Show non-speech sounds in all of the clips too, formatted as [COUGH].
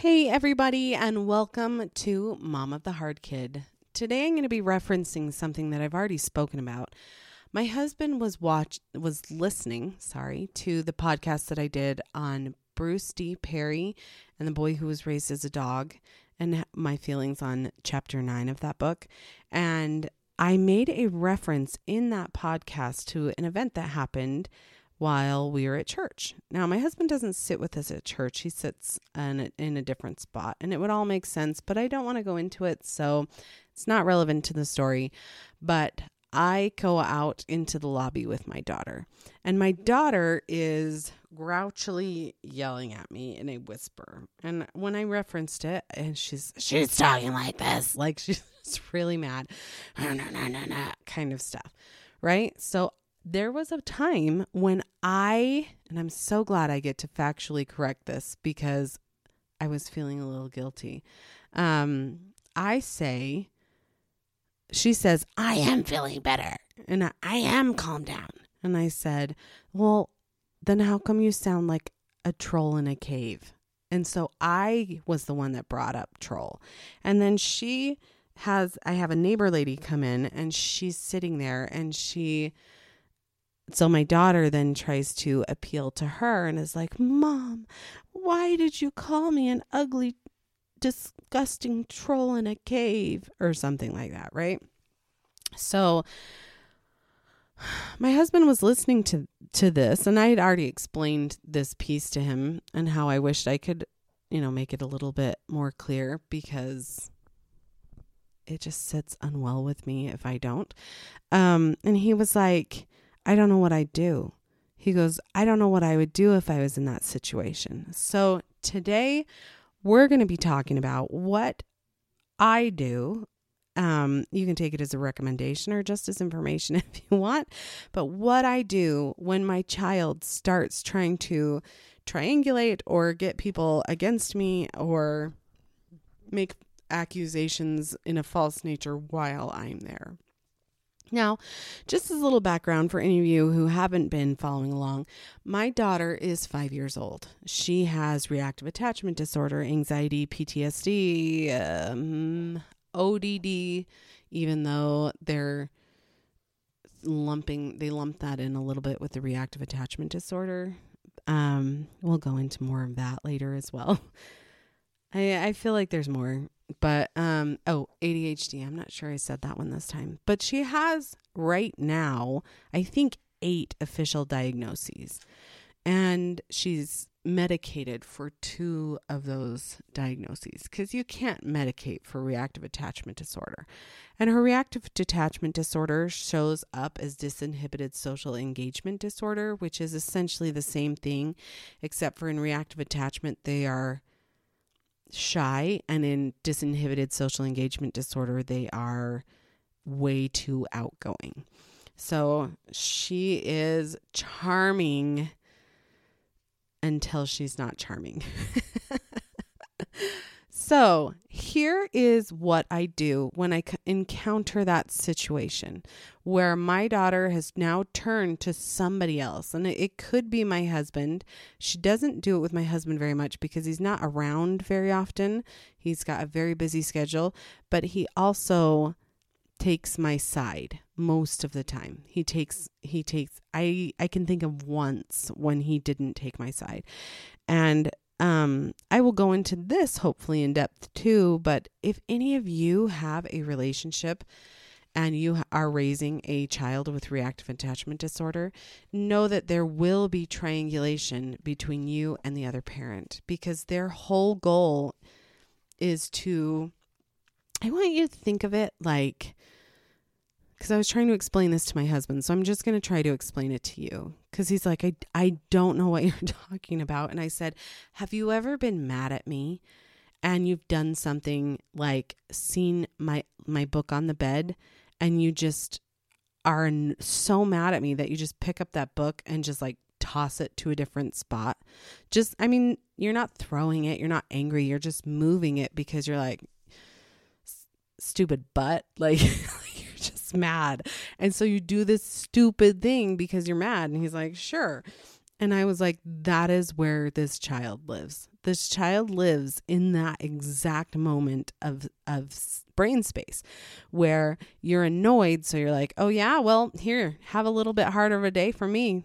Hey, everybody, and welcome to Mom of the Hard Kid. Today, I'm going to be referencing something that I've already spoken about. My husband was watch was listening, sorry, to the podcast that I did on Bruce D. Perry and the boy who was raised as a dog, and my feelings on chapter nine of that book. And I made a reference in that podcast to an event that happened while we were at church. Now, my husband doesn't sit with us at church. He sits in a, in a different spot, and it would all make sense, but I don't want to go into it, so it's not relevant to the story. But I go out into the lobby with my daughter, and my daughter is grouchily yelling at me in a whisper. And when I referenced it, and she's she's talking like this, like [LAUGHS] she's really mad, [LAUGHS] kind of stuff, right? So there was a time when I, and I'm so glad I get to factually correct this because I was feeling a little guilty. Um, I say, she says, I am feeling better and I, I am calmed down. And I said, Well, then how come you sound like a troll in a cave? And so I was the one that brought up troll. And then she has, I have a neighbor lady come in and she's sitting there and she, so my daughter then tries to appeal to her and is like, Mom, why did you call me an ugly, disgusting troll in a cave? Or something like that, right? So [SIGHS] my husband was listening to, to this, and I had already explained this piece to him and how I wished I could, you know, make it a little bit more clear because it just sits unwell with me if I don't. Um, and he was like, I don't know what I'd do. He goes, I don't know what I would do if I was in that situation. So today we're going to be talking about what I do. Um, you can take it as a recommendation or just as information [LAUGHS] if you want. But what I do when my child starts trying to triangulate or get people against me or make accusations in a false nature while I'm there. Now, just as a little background for any of you who haven't been following along, my daughter is five years old. She has reactive attachment disorder, anxiety, PTSD, um, ODD, even though they're lumping, they lump that in a little bit with the reactive attachment disorder. Um, we'll go into more of that later as well. [LAUGHS] I, I feel like there's more but um oh ADHD I'm not sure I said that one this time but she has right now I think 8 official diagnoses. And she's medicated for two of those diagnoses cuz you can't medicate for reactive attachment disorder. And her reactive detachment disorder shows up as disinhibited social engagement disorder which is essentially the same thing except for in reactive attachment they are shy and in disinhibited social engagement disorder they are way too outgoing. So she is charming until she's not charming [LAUGHS] So, here is what I do when I encounter that situation where my daughter has now turned to somebody else. And it could be my husband. She doesn't do it with my husband very much because he's not around very often. He's got a very busy schedule, but he also takes my side most of the time. He takes he takes I I can think of once when he didn't take my side. And um, I will go into this hopefully in depth too, but if any of you have a relationship and you are raising a child with reactive attachment disorder, know that there will be triangulation between you and the other parent because their whole goal is to, I want you to think of it like because I was trying to explain this to my husband. So I'm just going to try to explain it to you because he's like, I, I don't know what [LAUGHS] you're talking about. And I said, Have you ever been mad at me and you've done something like seen my, my book on the bed and you just are so mad at me that you just pick up that book and just like toss it to a different spot? Just, I mean, you're not throwing it, you're not angry, you're just moving it because you're like, stupid butt. [LAUGHS] Like, mad. And so you do this stupid thing because you're mad. And he's like, sure. And I was like, that is where this child lives. This child lives in that exact moment of, of brain space where you're annoyed. So you're like, oh, yeah, well, here, have a little bit harder of a day for me.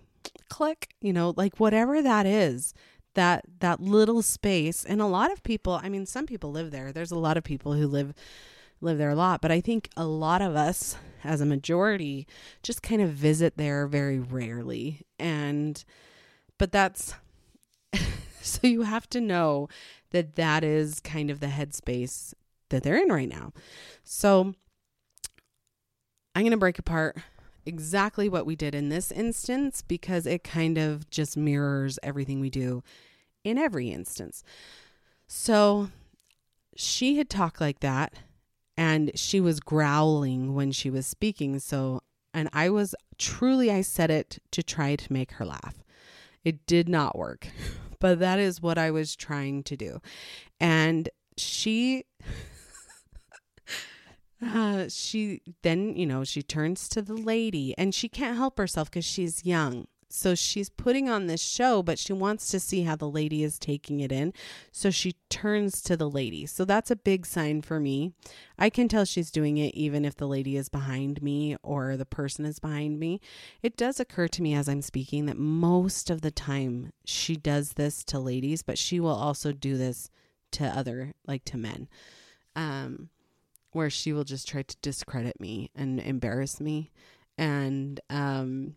Click, you know, like whatever that is, that that little space and a lot of people i mean some people live there there's a lot of people who live live there a lot but i think a lot of us as a majority just kind of visit there very rarely and but that's [LAUGHS] so you have to know that that is kind of the headspace that they're in right now. So I'm going to break apart exactly what we did in this instance because it kind of just mirrors everything we do in every instance. So she had talked like that and she was growling when she was speaking. So, and I was truly, I said it to try to make her laugh. It did not work, [LAUGHS] but that is what I was trying to do. And she. [LAUGHS] Uh, she then, you know, she turns to the lady and she can't help herself because she's young. So she's putting on this show, but she wants to see how the lady is taking it in. So she turns to the lady. So that's a big sign for me. I can tell she's doing it even if the lady is behind me or the person is behind me. It does occur to me as I'm speaking that most of the time she does this to ladies, but she will also do this to other, like to men. Um, where she will just try to discredit me and embarrass me. And, um,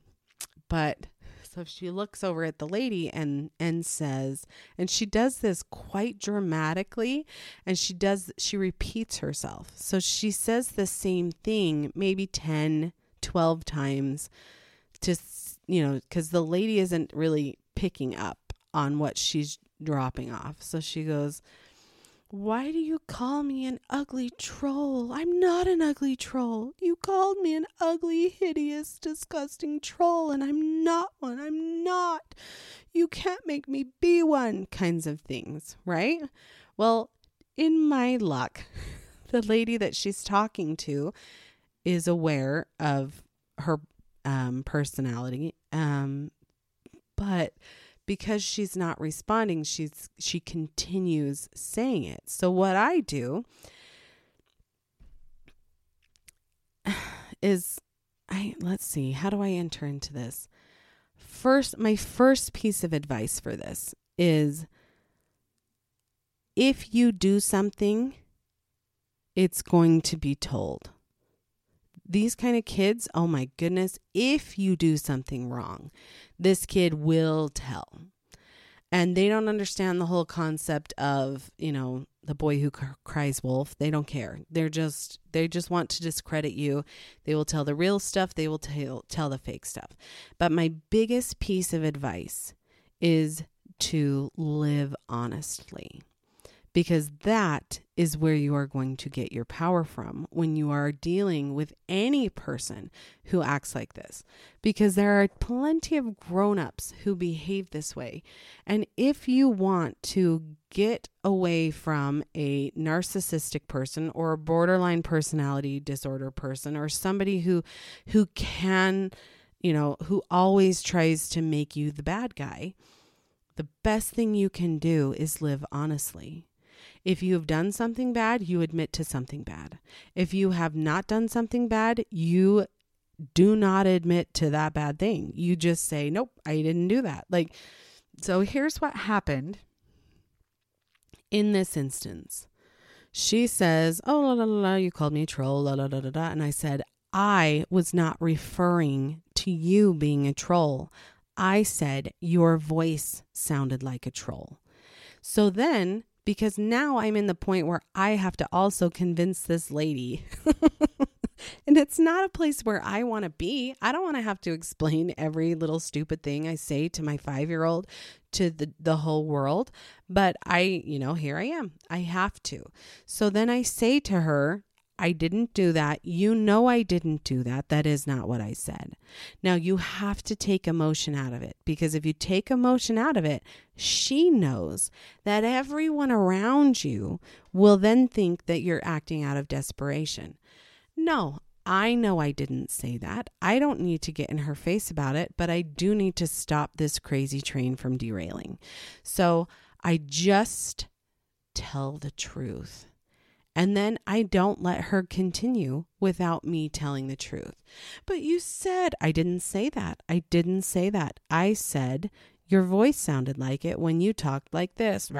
but so she looks over at the lady and and says, and she does this quite dramatically, and she does she repeats herself. So she says the same thing maybe 10, 12 times to you know, cuz the lady isn't really picking up on what she's dropping off. So she goes, why do you call me an ugly troll? I'm not an ugly troll. You called me an ugly, hideous, disgusting troll, and I'm not one. I'm not. You can't make me be one, kinds of things, right? Well, in my luck, [LAUGHS] the lady that she's talking to is aware of her um, personality. Um, but because she's not responding, she's she continues saying it. So what I do [SIGHS] is I let's see, how do I enter into this? First, my first piece of advice for this is if you do something, it's going to be told. These kind of kids, oh my goodness, if you do something wrong, this kid will tell. And they don't understand the whole concept of, you know, the boy who cries wolf. They don't care. They're just they just want to discredit you. They will tell the real stuff, they will tell tell the fake stuff. But my biggest piece of advice is to live honestly because that is where you are going to get your power from when you are dealing with any person who acts like this. Because there are plenty of grown ups who behave this way. And if you want to get away from a narcissistic person or a borderline personality disorder person or somebody who who can you know who always tries to make you the bad guy the best thing you can do is live honestly if you have done something bad, you admit to something bad. If you have not done something bad, you do not admit to that bad thing. You just say, nope, I didn't do that. Like, so here's what happened in this instance. She says, oh, la, la, la, you called me a troll, la, la, la, la, la. And I said, I was not referring to you being a troll. I said your voice sounded like a troll. So then because now I'm in the point where I have to also convince this lady. [LAUGHS] and it's not a place where I want to be. I don't want to have to explain every little stupid thing I say to my 5-year-old to the the whole world, but I, you know, here I am. I have to. So then I say to her, I didn't do that. You know, I didn't do that. That is not what I said. Now, you have to take emotion out of it because if you take emotion out of it, she knows that everyone around you will then think that you're acting out of desperation. No, I know I didn't say that. I don't need to get in her face about it, but I do need to stop this crazy train from derailing. So I just tell the truth. And then I don't let her continue without me telling the truth. But you said, I didn't say that. I didn't say that. I said, your voice sounded like it when you talked like this.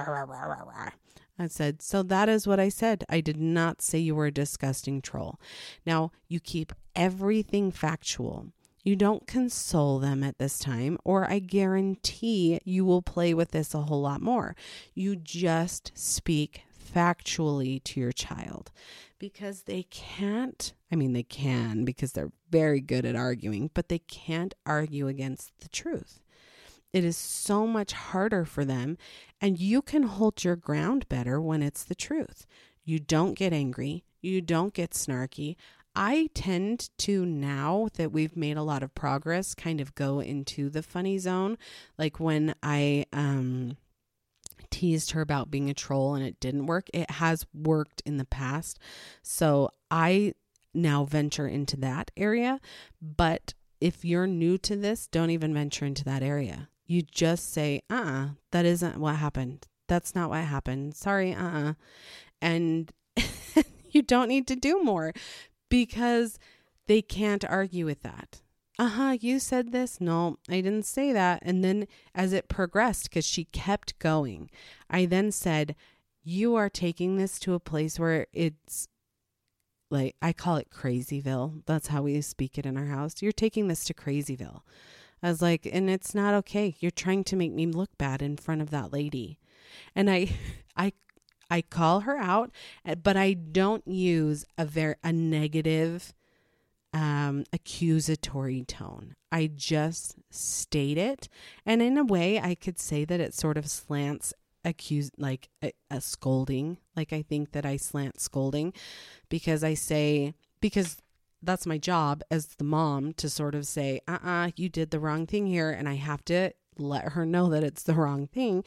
I said, So that is what I said. I did not say you were a disgusting troll. Now, you keep everything factual. You don't console them at this time, or I guarantee you will play with this a whole lot more. You just speak factually to your child because they can't, I mean, they can because they're very good at arguing, but they can't argue against the truth. It is so much harder for them, and you can hold your ground better when it's the truth. You don't get angry, you don't get snarky. I tend to, now that we've made a lot of progress, kind of go into the funny zone. Like when I, um, teased her about being a troll and it didn't work. It has worked in the past. So I now venture into that area. But if you're new to this, don't even venture into that area you just say, uh uh-uh, that isn't what happened. That's not what happened. Sorry, uh uh-uh. uh. And [LAUGHS] you don't need to do more because they can't argue with that. Uh huh, you said this. No, I didn't say that. And then as it progressed, because she kept going, I then said, You are taking this to a place where it's like, I call it Crazyville. That's how we speak it in our house. You're taking this to Crazyville. I was like, and it's not okay. You're trying to make me look bad in front of that lady. And I [LAUGHS] I I call her out, eh, but I don't use a very a negative um accusatory tone. I just state it. And in a way I could say that it sort of slants accuse like a, a scolding. Like I think that I slant scolding because I say because that's my job as the mom to sort of say, uh uh-uh, uh you did the wrong thing here. And I have to let her know that it's the wrong thing.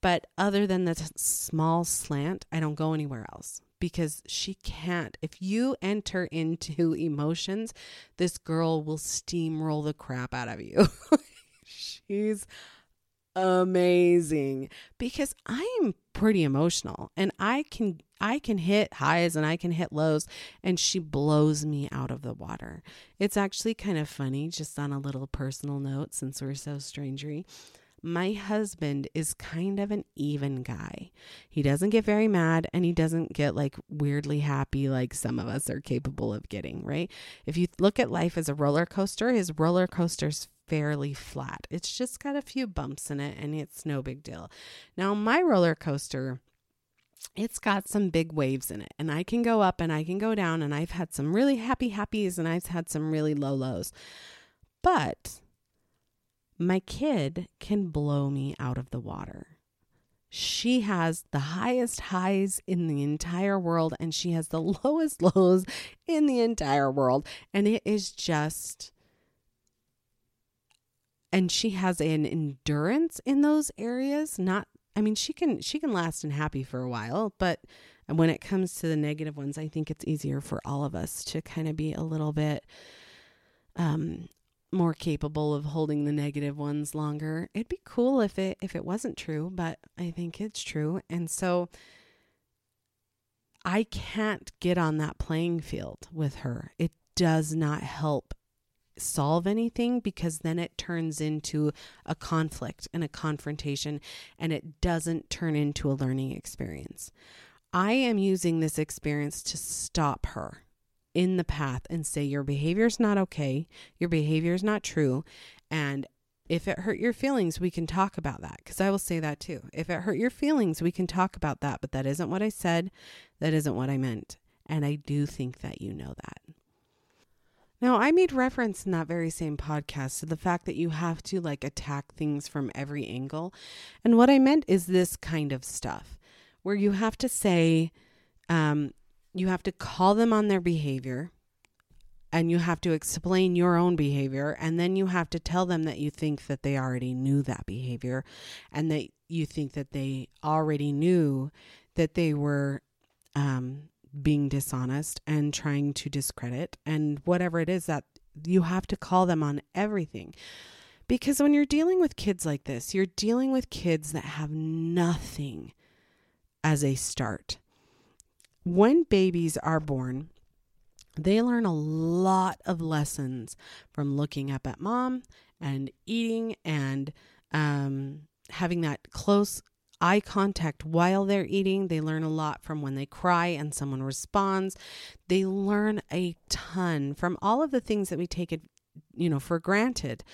But other than the small slant, I don't go anywhere else because she can't. If you enter into [LAUGHS] emotions, this girl will steamroll the crap out of you. [LAUGHS] She's amazing because I'm pretty emotional and I can I can hit highs and I can hit lows and she blows me out of the water. It's actually kind of funny just on a little personal note since we're so strangery. My husband is kind of an even guy. He doesn't get very mad and he doesn't get like weirdly happy like some of us are capable of getting, right? If you look at life as a roller coaster, his roller coaster's fairly flat. It's just got a few bumps in it and it's no big deal. Now, my roller coaster it's got some big waves in it and I can go up and I can go down and I've had some really happy happies and I've had some really low lows. But my kid can blow me out of the water. She has the highest highs in the entire world and she has the [LAUGHS] lowest lows in the entire world. And it is just and she has an endurance in those areas not i mean she can she can last and happy for a while but when it comes to the negative ones i think it's easier for all of us to kind of be a little bit um more capable of holding the negative ones longer. It'd be cool if it if it wasn't true but i think it's true. And so i can't get on that playing field with her. It does not help solve anything because then it turns into a conflict and a confrontation and it doesn't turn into a learning experience. I am using this experience to stop her in the path and say, Your behavior is not okay. Your behavior is not true. And if it hurt your feelings, we can talk about that. Because I will say that too. If it hurt your feelings, we can talk about that. But that isn't what I said. That isn't what I meant. And I do think that you know that. Now, I made reference in that very same podcast to the fact that you have to like attack things from every angle. And what I meant is this kind of stuff where you have to say, um, you have to call them on their behavior and you have to explain your own behavior. And then you have to tell them that you think that they already knew that behavior and that you think that they already knew that they were um, being dishonest and trying to discredit and whatever it is that you have to call them on everything. Because when you're dealing with kids like this, you're dealing with kids that have nothing as a start. When babies are born, they learn a lot of lessons from looking up at mom and eating and um, having that close eye contact while they're eating. They learn a lot from when they cry and someone responds. They learn a ton from all of the things that we take it, you know, for granted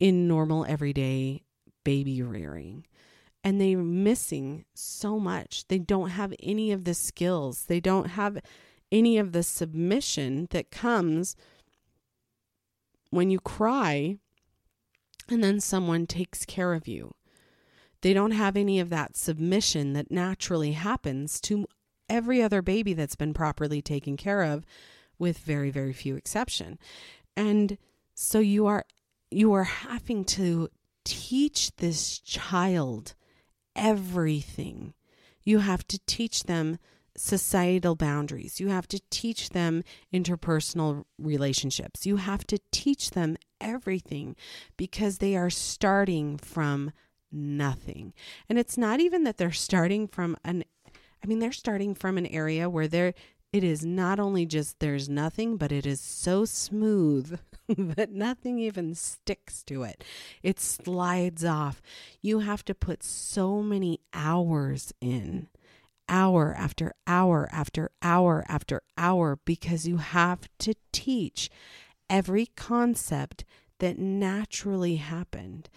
in normal everyday baby rearing. And they're missing so much. They don't have any of the skills. They don't have any of the submission that comes when you cry and then someone takes care of you. They don't have any of that submission that naturally happens to every other baby that's been properly taken care of with very very few exception. And so you are you are having to teach this child everything. You have to teach them societal boundaries. You have to teach them interpersonal relationships. You have to teach them everything because they are starting from nothing. And it's not even that they're starting from an I mean they're starting from an area where they're it is not only just there's nothing, but it is so smooth [LAUGHS] that nothing even sticks to it. It slides off. You have to put so many hours in, hour after hour after hour after hour, because you have to teach every concept that naturally happened.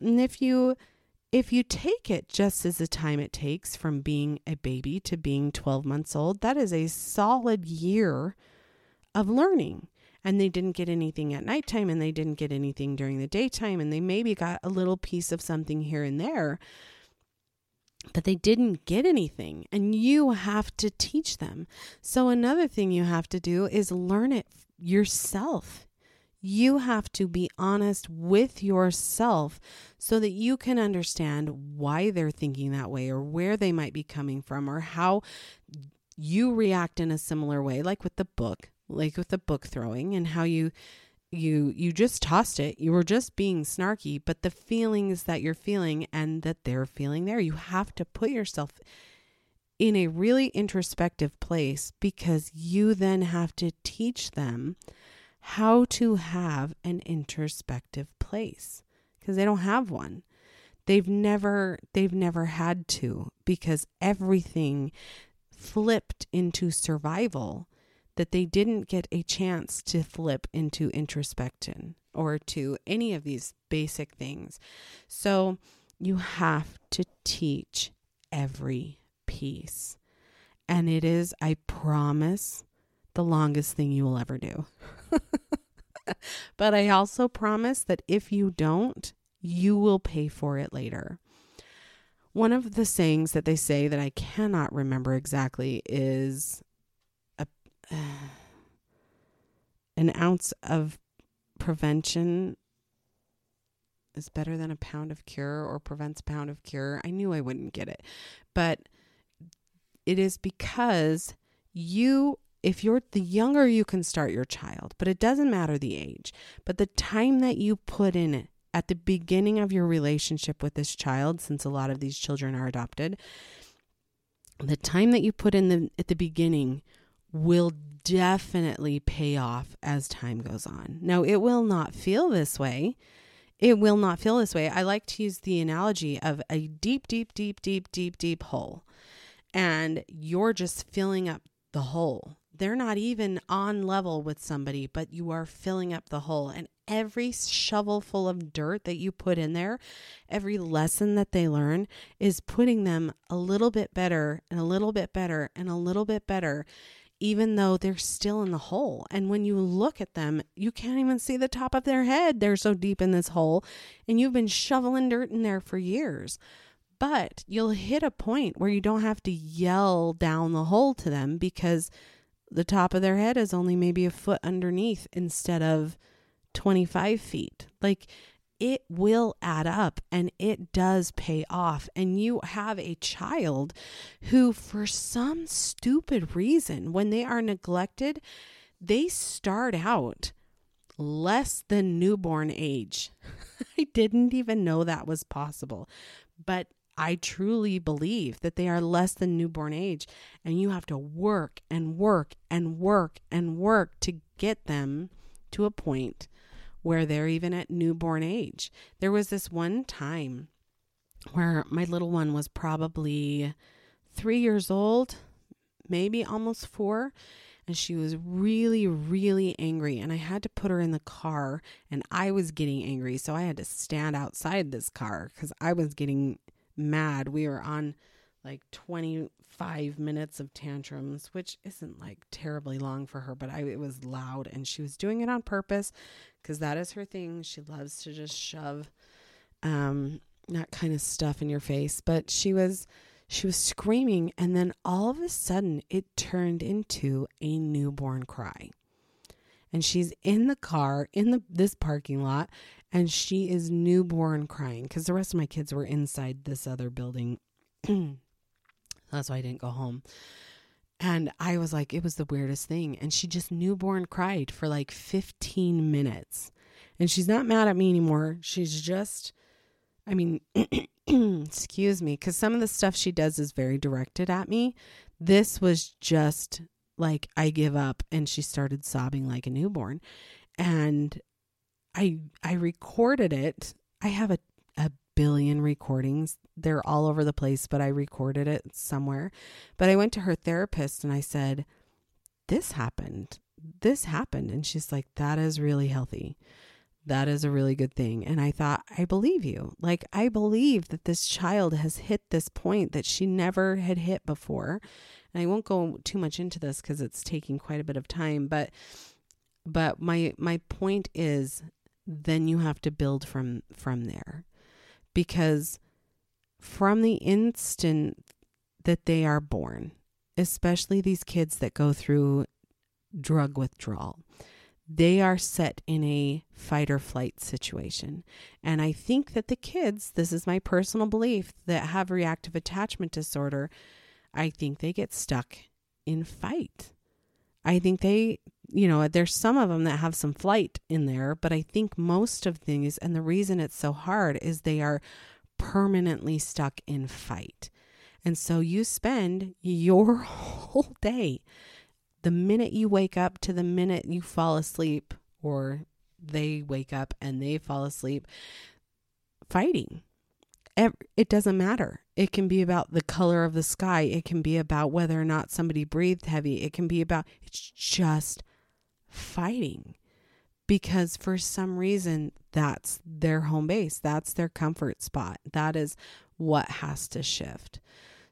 And if you if you take it just as the time it takes from being a baby to being 12 months old, that is a solid year of learning. And they didn't get anything at nighttime and they didn't get anything during the daytime and they maybe got a little piece of something here and there, but they didn't get anything. And you have to teach them. So, another thing you have to do is learn it yourself. You have to be honest with yourself so that you can understand why they're thinking that way or where they might be coming from or how you react in a similar way like with the book like with the book throwing and how you you you just tossed it you were just being snarky but the feelings that you're feeling and that they're feeling there you have to put yourself in a really introspective place because you then have to teach them how to have an introspective place because they don't have one. They've never they've never had to because everything flipped into survival that they didn't get a chance to flip into introspection or to any of these basic things. So you have to teach every piece. And it is, I promise, the longest thing you will ever do. [LAUGHS] but I also promise that if you don't, you will pay for it later. One of the sayings that they say that I cannot remember exactly is an ounce of prevention is better than a pound of cure or prevents a pound of cure. I knew I wouldn't get it. But it is because you if you're the younger you can start your child, but it doesn't matter the age, but the time that you put in it at the beginning of your relationship with this child, since a lot of these children are adopted, the time that you put in the at the beginning will definitely pay off as time goes on. Now, it will not feel this way. It will not feel this way. I like to use the analogy of a deep, deep, deep, deep, deep, deep hole. And you're just filling up the hole they're not even on level with somebody, but you are filling up the hole. And every shovel full of dirt that you put in there, every lesson that they learn is putting them a little bit better and a little bit better and a little bit better, even though they're still in the hole. And when you look at them, you can't even see the top of their head. They're so deep in this hole, and you've been shoveling dirt in there for years. But you'll hit a point where you don't have to yell down the hole to them because the top of their head is only maybe a foot underneath instead of 25 feet. Like it will add up and it does pay off. And you have a child who, for some stupid reason, when they are neglected, they start out less than newborn age. [LAUGHS] I didn't even know that was possible. But I truly believe that they are less than newborn age, and you have to work and work and work and work to get them to a point where they're even at newborn age. There was this one time where my little one was probably three years old, maybe almost four. And she was really, really angry. And I had to put her in the car, and I was getting angry. So I had to stand outside this car because I was getting mad. We were on like 25 minutes of tantrums, which isn't like terribly long for her, but I, it was loud and she was doing it on purpose because that is her thing. She loves to just shove um, that kind of stuff in your face. But she was she was screaming and then all of a sudden it turned into a newborn cry. And she's in the car in the this parking lot and she is newborn crying because the rest of my kids were inside this other building. [CLEARS THROAT] That's why I didn't go home. And I was like, it was the weirdest thing. And she just newborn cried for like 15 minutes. And she's not mad at me anymore. She's just, I mean, [CLEARS THROAT] excuse me, because some of the stuff she does is very directed at me. This was just like, I give up. And she started sobbing like a newborn. And I I recorded it. I have a billion recordings. They're all over the place, but I recorded it somewhere. But I went to her therapist and I said, "This happened. This happened." And she's like, "That is really healthy. That is a really good thing." And I thought, "I believe you. Like I believe that this child has hit this point that she never had hit before." And I won't go too much into this cuz it's taking quite a bit of time, but but my my point is then you have to build from from there because from the instant that they are born especially these kids that go through drug withdrawal they are set in a fight or flight situation. And I think that the kids, this is my personal belief, that have reactive attachment disorder, I think they get stuck in fight. I think they you know, there's some of them that have some flight in there, but I think most of these, and the reason it's so hard is they are permanently stuck in fight. And so you spend your [LAUGHS] whole day, the minute you wake up to the minute you fall asleep, or they wake up and they fall asleep, fighting. It doesn't matter. It can be about the color of the sky. It can be about whether or not somebody breathed heavy. It can be about, it's just fighting because for some reason that's their home base, that's their comfort spot. That is what has to shift.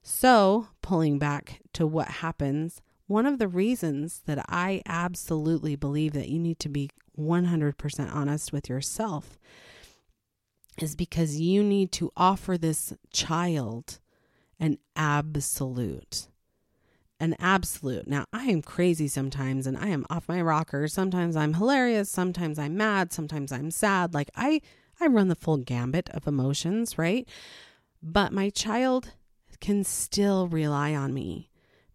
So, pulling back to what happens, one of the reasons that I absolutely believe that you need to be 100% honest with yourself is because you need to offer this child an absolute an absolute. Now, I am crazy sometimes and I am off my rocker. Sometimes I'm hilarious, sometimes I'm mad, sometimes I'm sad. Like I I run the full gambit of emotions, right? But my child can still rely on me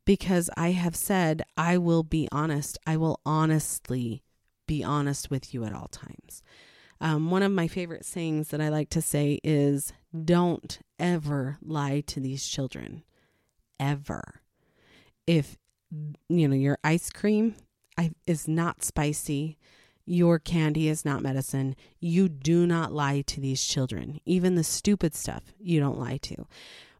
because I have said I will be honest. I will honestly be honest with you at all times. Um, one of my favorite sayings that I like to say is don't ever lie to these children. Ever if you know your ice cream is not spicy your candy is not medicine you do not lie to these children even the stupid stuff you don't lie to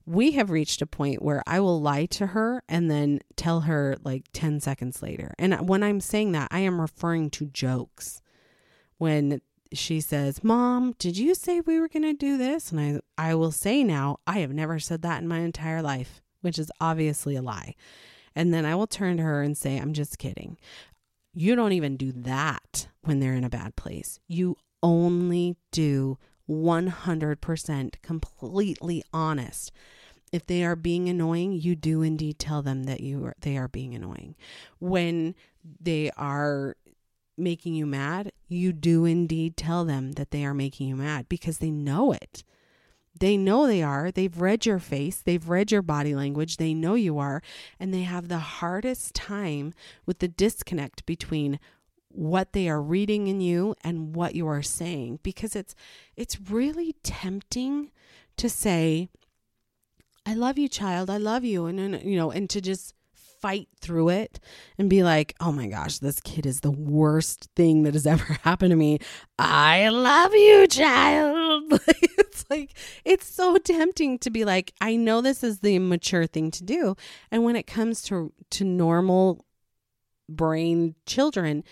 we have reached a point where I will lie to her and then tell her like 10 seconds later. And when I'm saying that, I am referring to jokes. When she says, Mom, did you say we were going to do this? And I, I will say now, I have never said that in my entire life, which is obviously a lie. And then I will turn to her and say, I'm just kidding. You don't even do that when they're in a bad place. You only do 100% completely honest. If they are being annoying, you do indeed tell them that you are, they are being annoying. When they are making you mad, you do indeed tell them that they are making you mad because they know it. They know they are. They've read your face, they've read your body language, they know you are, and they have the hardest time with the disconnect between what they are reading in you and what you are saying because it's it's really tempting to say I love you child, I love you and, and you know and to just fight through it and be like, oh my gosh, this kid is the worst thing that has [LAUGHS] ever happened to me. I love you, child. [LAUGHS] like, it's so tempting to be like, I know this is the mature thing to do. And when it comes to, to normal brain children,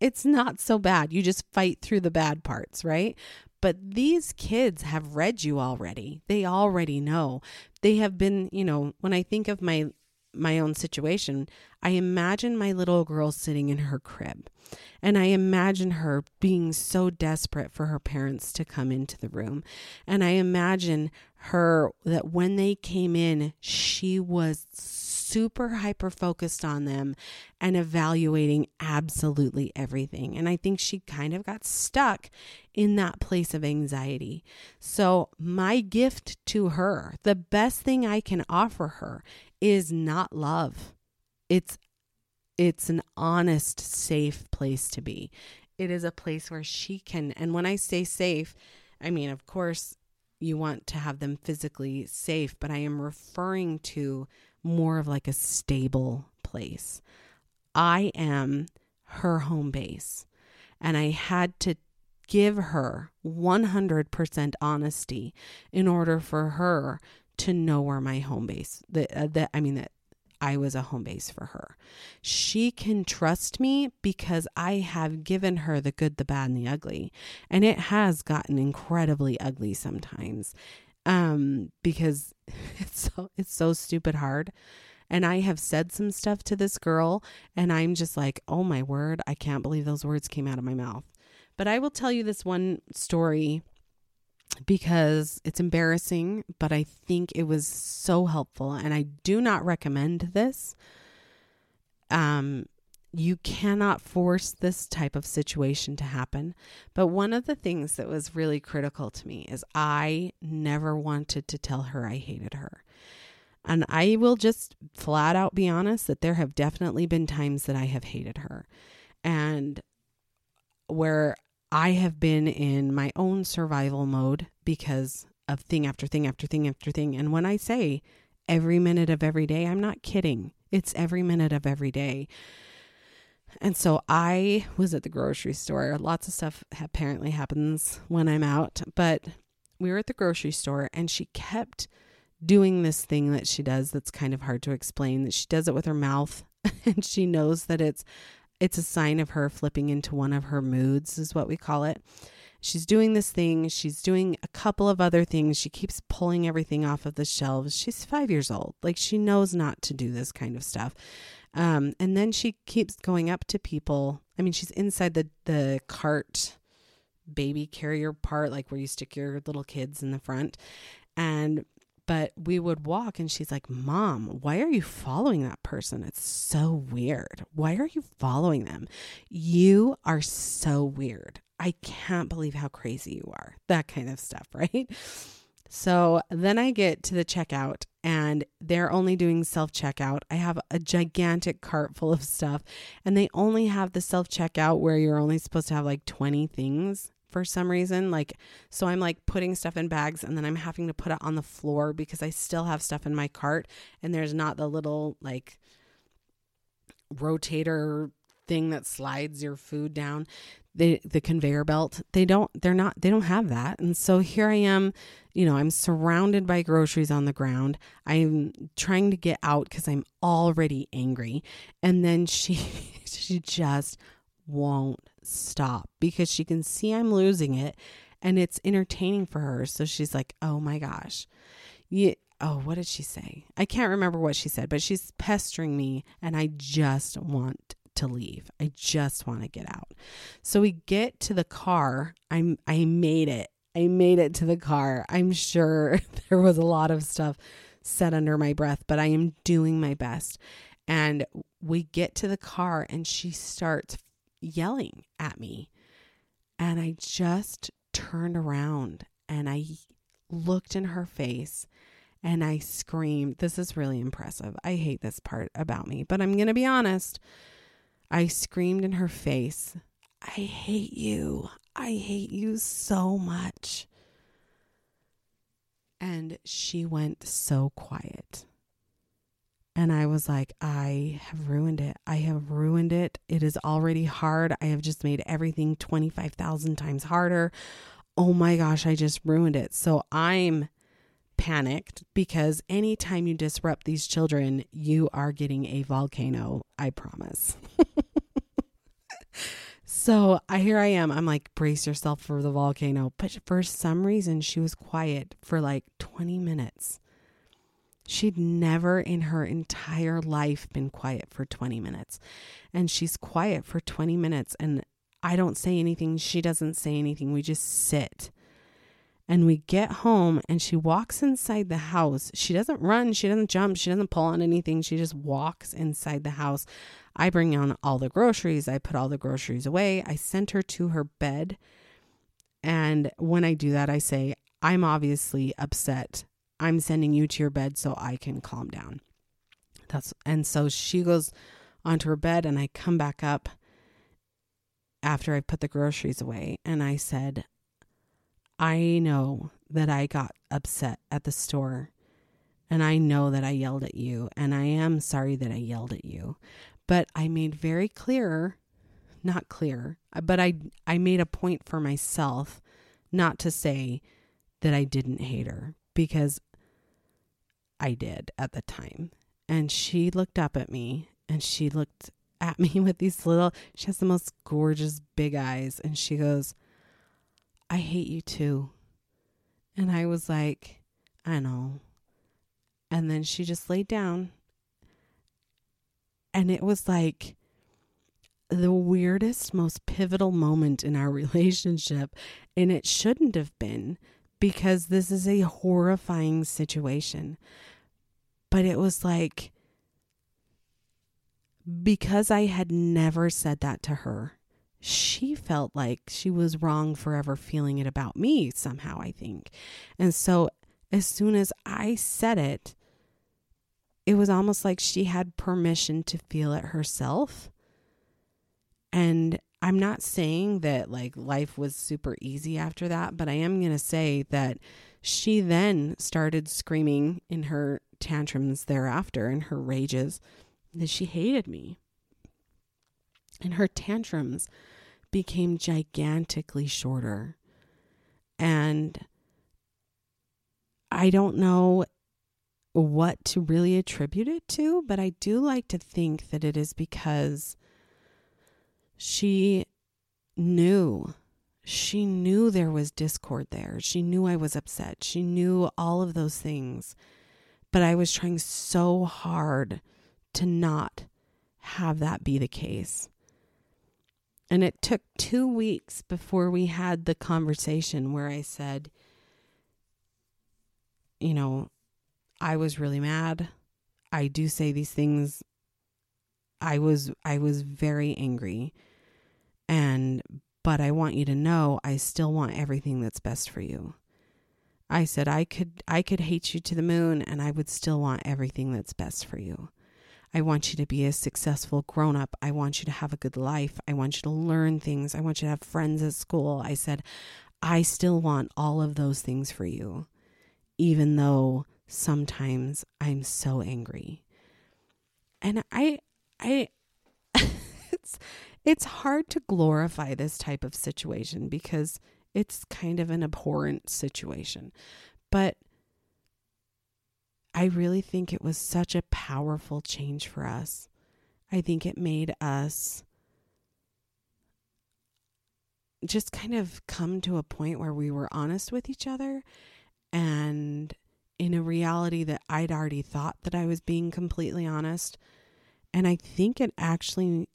it's not so bad. You just fight through the bad parts, right? But these kids have read you already. They already know. They have been, you know, when I think of my my own situation, I imagine my little girl sitting in her crib. And I imagine her being so desperate for her parents to come into the room. And I imagine her that when they came in, she was super hyper focused on them and evaluating absolutely everything. And I think she kind of got stuck in that place of anxiety. So, my gift to her, the best thing I can offer her is not love. It's it's an honest, safe place to be. It is a place where she can and when I say safe, I mean, of course, you want to have them physically safe, but I am referring to more of like a stable place. I am her home base, and I had to give her 100% honesty in order for her to know where my home base that uh, that I mean that I was a home base for her. She can trust me because I have given her the good, the bad, and the ugly. And it has gotten incredibly ugly sometimes. Um, because [LAUGHS] it's so it's so stupid hard. And I have said some stuff to this girl, and I'm just like, oh my word, I can't believe those words came out of my mouth. But I will tell you this one story because it's embarrassing, but I think it was so helpful and I do not recommend this. Um you cannot force this type of situation to happen. But one of the things that was really critical to me is I never wanted to tell her I hated her. And I will just flat out be honest that there have definitely been times that I have hated her. And where I have been in my own survival mode because of thing after thing after thing after thing. And when I say every minute of every day, I'm not kidding. It's every minute of every day. And so I was at the grocery store. Lots of stuff apparently happens when I'm out, but we were at the grocery store and she kept doing this thing that she does that's kind of hard to explain that she does it with her mouth [LAUGHS] and she knows that it's it's a sign of her flipping into one of her moods, is what we call it. She's doing this thing. She's doing a couple of other things. She keeps pulling everything off of the shelves. She's five years old. Like she knows not to do this kind of stuff. Um, and then she keeps going up to people. I mean, she's inside the, the cart baby carrier part, like where you stick your little kids in the front. And but we would walk and she's like, Mom, why are you following that person? It's so weird. Why are you following them? You are so weird. I can't believe how crazy you are. That kind of stuff, [LAUGHS] right? So then I get to the checkout and they're only doing self checkout. I have a gigantic cart full of stuff and they only have the self checkout where you're only supposed to have like 20 things for some reason. Like, so I'm like putting stuff in bags and then I'm having to put it on the floor because I still have stuff in my cart and there's not the little like rotator thing that slides your food down. The the conveyor belt they don't they're not they don't have that. And so here i am you know i'm surrounded by groceries on the ground. I'm trying to get out because i'm already angry. And then she [LAUGHS] she just won't stop because she can see I'm losing it and it's entertaining for her. So she's like, oh my gosh. You, oh, what did she say? I can't remember what she said, but she's pestering me and I just want to leave. I just want to get out. So we get to the car. I'm I made it. I made it to the car. I'm sure [LAUGHS] there was a lot of stuff said under my breath, but I am doing my best. And we get to the car and she starts yelling at me. And I just turned around and I looked in her face and I screamed. This is really impressive. I hate this part about me, but I'm going to be honest. I screamed in her face, I hate you. I hate you so much. And she went so quiet. And I was like, I have ruined it. I have ruined it. It is already hard. I have just made everything 25,000 times harder. Oh my gosh, I just ruined it. So I'm panicked because anytime you disrupt these children, you are getting a volcano. I promise. [LAUGHS] so I here I am. I'm like, brace yourself for the volcano. But for some reason, she was quiet for like 20 minutes. She'd never in her entire life been quiet for 20 minutes. And she's quiet for 20 minutes. And I don't say anything. She doesn't say anything. We just sit. And we get home and she walks inside the house. She doesn't run, she doesn't jump, she doesn't pull on anything. She just walks inside the house. I bring on all the groceries, I put all the groceries away. I sent her to her bed. And when I do that, I say, I'm obviously upset. I'm sending you to your bed so I can calm down. That's and so she goes onto her bed and I come back up after I put the groceries away and I said, I know that I got upset at the store and I know that I yelled at you and I am sorry that I yelled at you. But I made very clear, not clear, but I I made a point for myself not to say that I didn't hate her because I did at the time. And she looked up at me and she looked at [LAUGHS] me with these little she has the most gorgeous big eyes and she goes, I hate you too. And I was like, I know. And then she just laid down. And it was like the weirdest, most pivotal moment in our [LAUGHS] relationship. And it shouldn't have been because this is a horrifying situation. But it was like, because I had never said that to her she felt like she was wrong for ever feeling it about me somehow, I think. And so as soon as I said it, it was almost like she had permission to feel it herself. And I'm not saying that like life was super easy after that, but I am going to say that she then started screaming in her tantrums thereafter and her rages that she hated me. And her tantrums became gigantically shorter. And I don't know what to really attribute it to, but I do like to think that it is because she knew. She knew there was discord there. She knew I was upset. She knew all of those things. But I was trying so hard to not have that be the case. And it took two weeks before we had the conversation where I said, you know, I was really mad. I do say these things. I was I was very angry. And but I want you to know I still want everything that's best for you. I said I could I could hate you to the moon and I would still want everything that's best for you. I want you to be a successful grown up. I want you to have a good life. I want you to learn things. I want you to have friends at school. I said, I still want all of those things for you, even though sometimes I'm so angry. And I, I, [LAUGHS] it's, it's hard to glorify this type of situation because it's kind of an abhorrent situation. But I really think it was such a powerful change for us. I think it made us just kind of come to a point where we were honest with each other and in a reality that I'd already thought that I was being completely honest. And I think it actually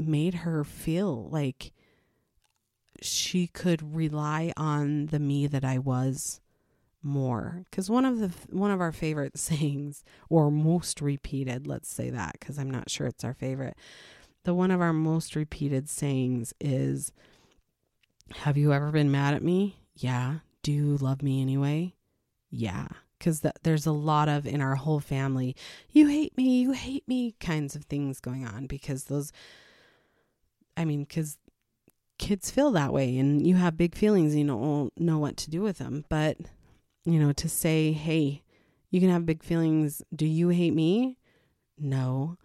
made her feel like she could rely on the me that I was more. Because one of the one of our favorite [LAUGHS] sayings or most repeated let's say that because i'm not sure it's our favorite the one of our most repeated sayings is have you ever been mad at me? Yeah. Do you love me anyway? Yeah. Because th- there's a lot of in our whole family you hate me you hate me kinds of things going on because those i mean because kids feel that way and you have big feelings and you don't know what to do with them. But you know to say hey you can have big feelings. Do you hate me? No.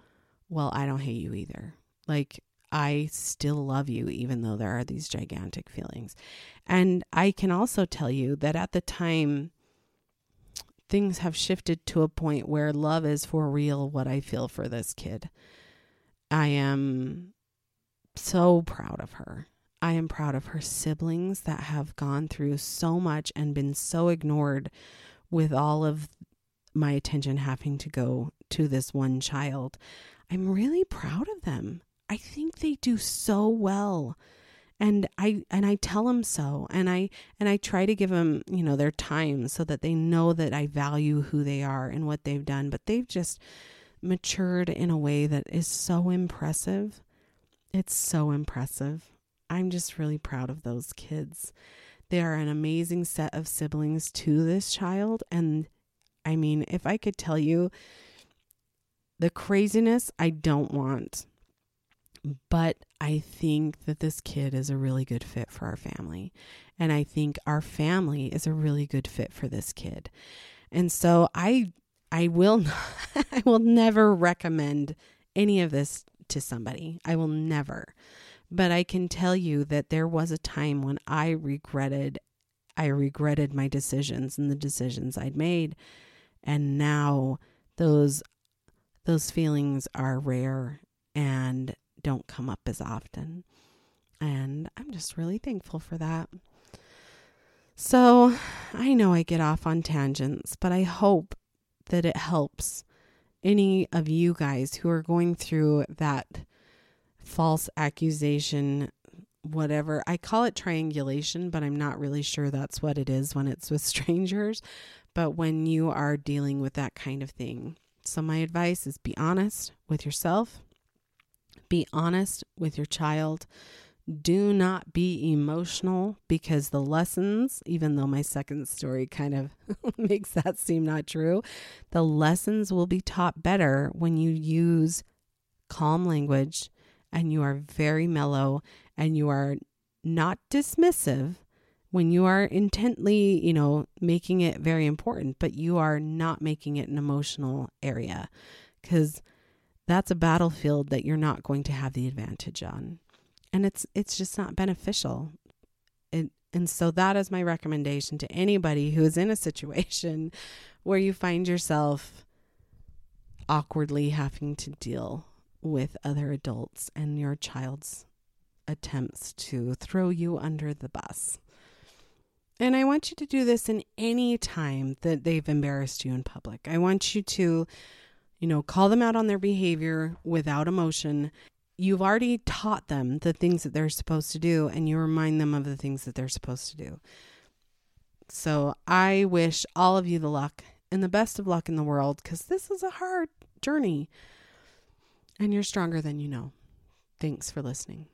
Well i don't hate you either. Like I still love you, even though there are these gigantic feelings. And I can also tell you that at the time things have shifted to a point where love is for real what I feel for this kid. I am so proud of her. I am proud of her siblings that have gone through so much and been so ignored with all of my attention having to go to this one child. I'm really proud of them. I think they do so well and i and i tell them so and i and i try to give them you know their time so that they know that i value who they are and what they've done but they've just matured in a way that is so impressive it's so impressive i'm just really proud of those kids they are an amazing set of siblings to this child and i mean if i could tell you the craziness i don't want but I think that this kid is a really good fit for our family. And I think our family is a really good fit for this kid. And so I I will [LAUGHS] I will never recommend any of this to somebody. I will never. But I can tell you that there was a time when I regretted I regretted my decisions and the decisions I'd made. And now those those feelings are rare and don't come up as often. And I'm just really thankful for that. So I know I get off on tangents, but I hope that it helps any of you guys who are going through that false accusation, whatever. I call it triangulation, but I'm not really sure that's what it is when it's with [LAUGHS] strangers. But when you are dealing with that kind of thing. So, my advice is be honest with yourself be honest with your child. Do not be emotional because the lessons, even though my second story kind of [LAUGHS] makes that seem not true, the lessons will be taught better when you use calm language and you are very mellow and you are not dismissive when you are intently, you know, making it very important, but you are not making it an emotional area. Because that's a battlefield that you're not going to have the advantage on. And it's it's just not beneficial. It, and so that is my recommendation to anybody who is in a situation [LAUGHS] where you find yourself awkwardly having to deal with other adults and your child's attempts to throw you under the bus. And I want you to do this in any time that they've embarrassed you in public. I want you to you know, call them out on their behavior without emotion. You've already taught them the things that they're supposed to do, and you remind them of the things that they're supposed to do. So I wish all of you the luck and the best of luck in the world because this is a hard journey and you're stronger than you know. Thanks for listening.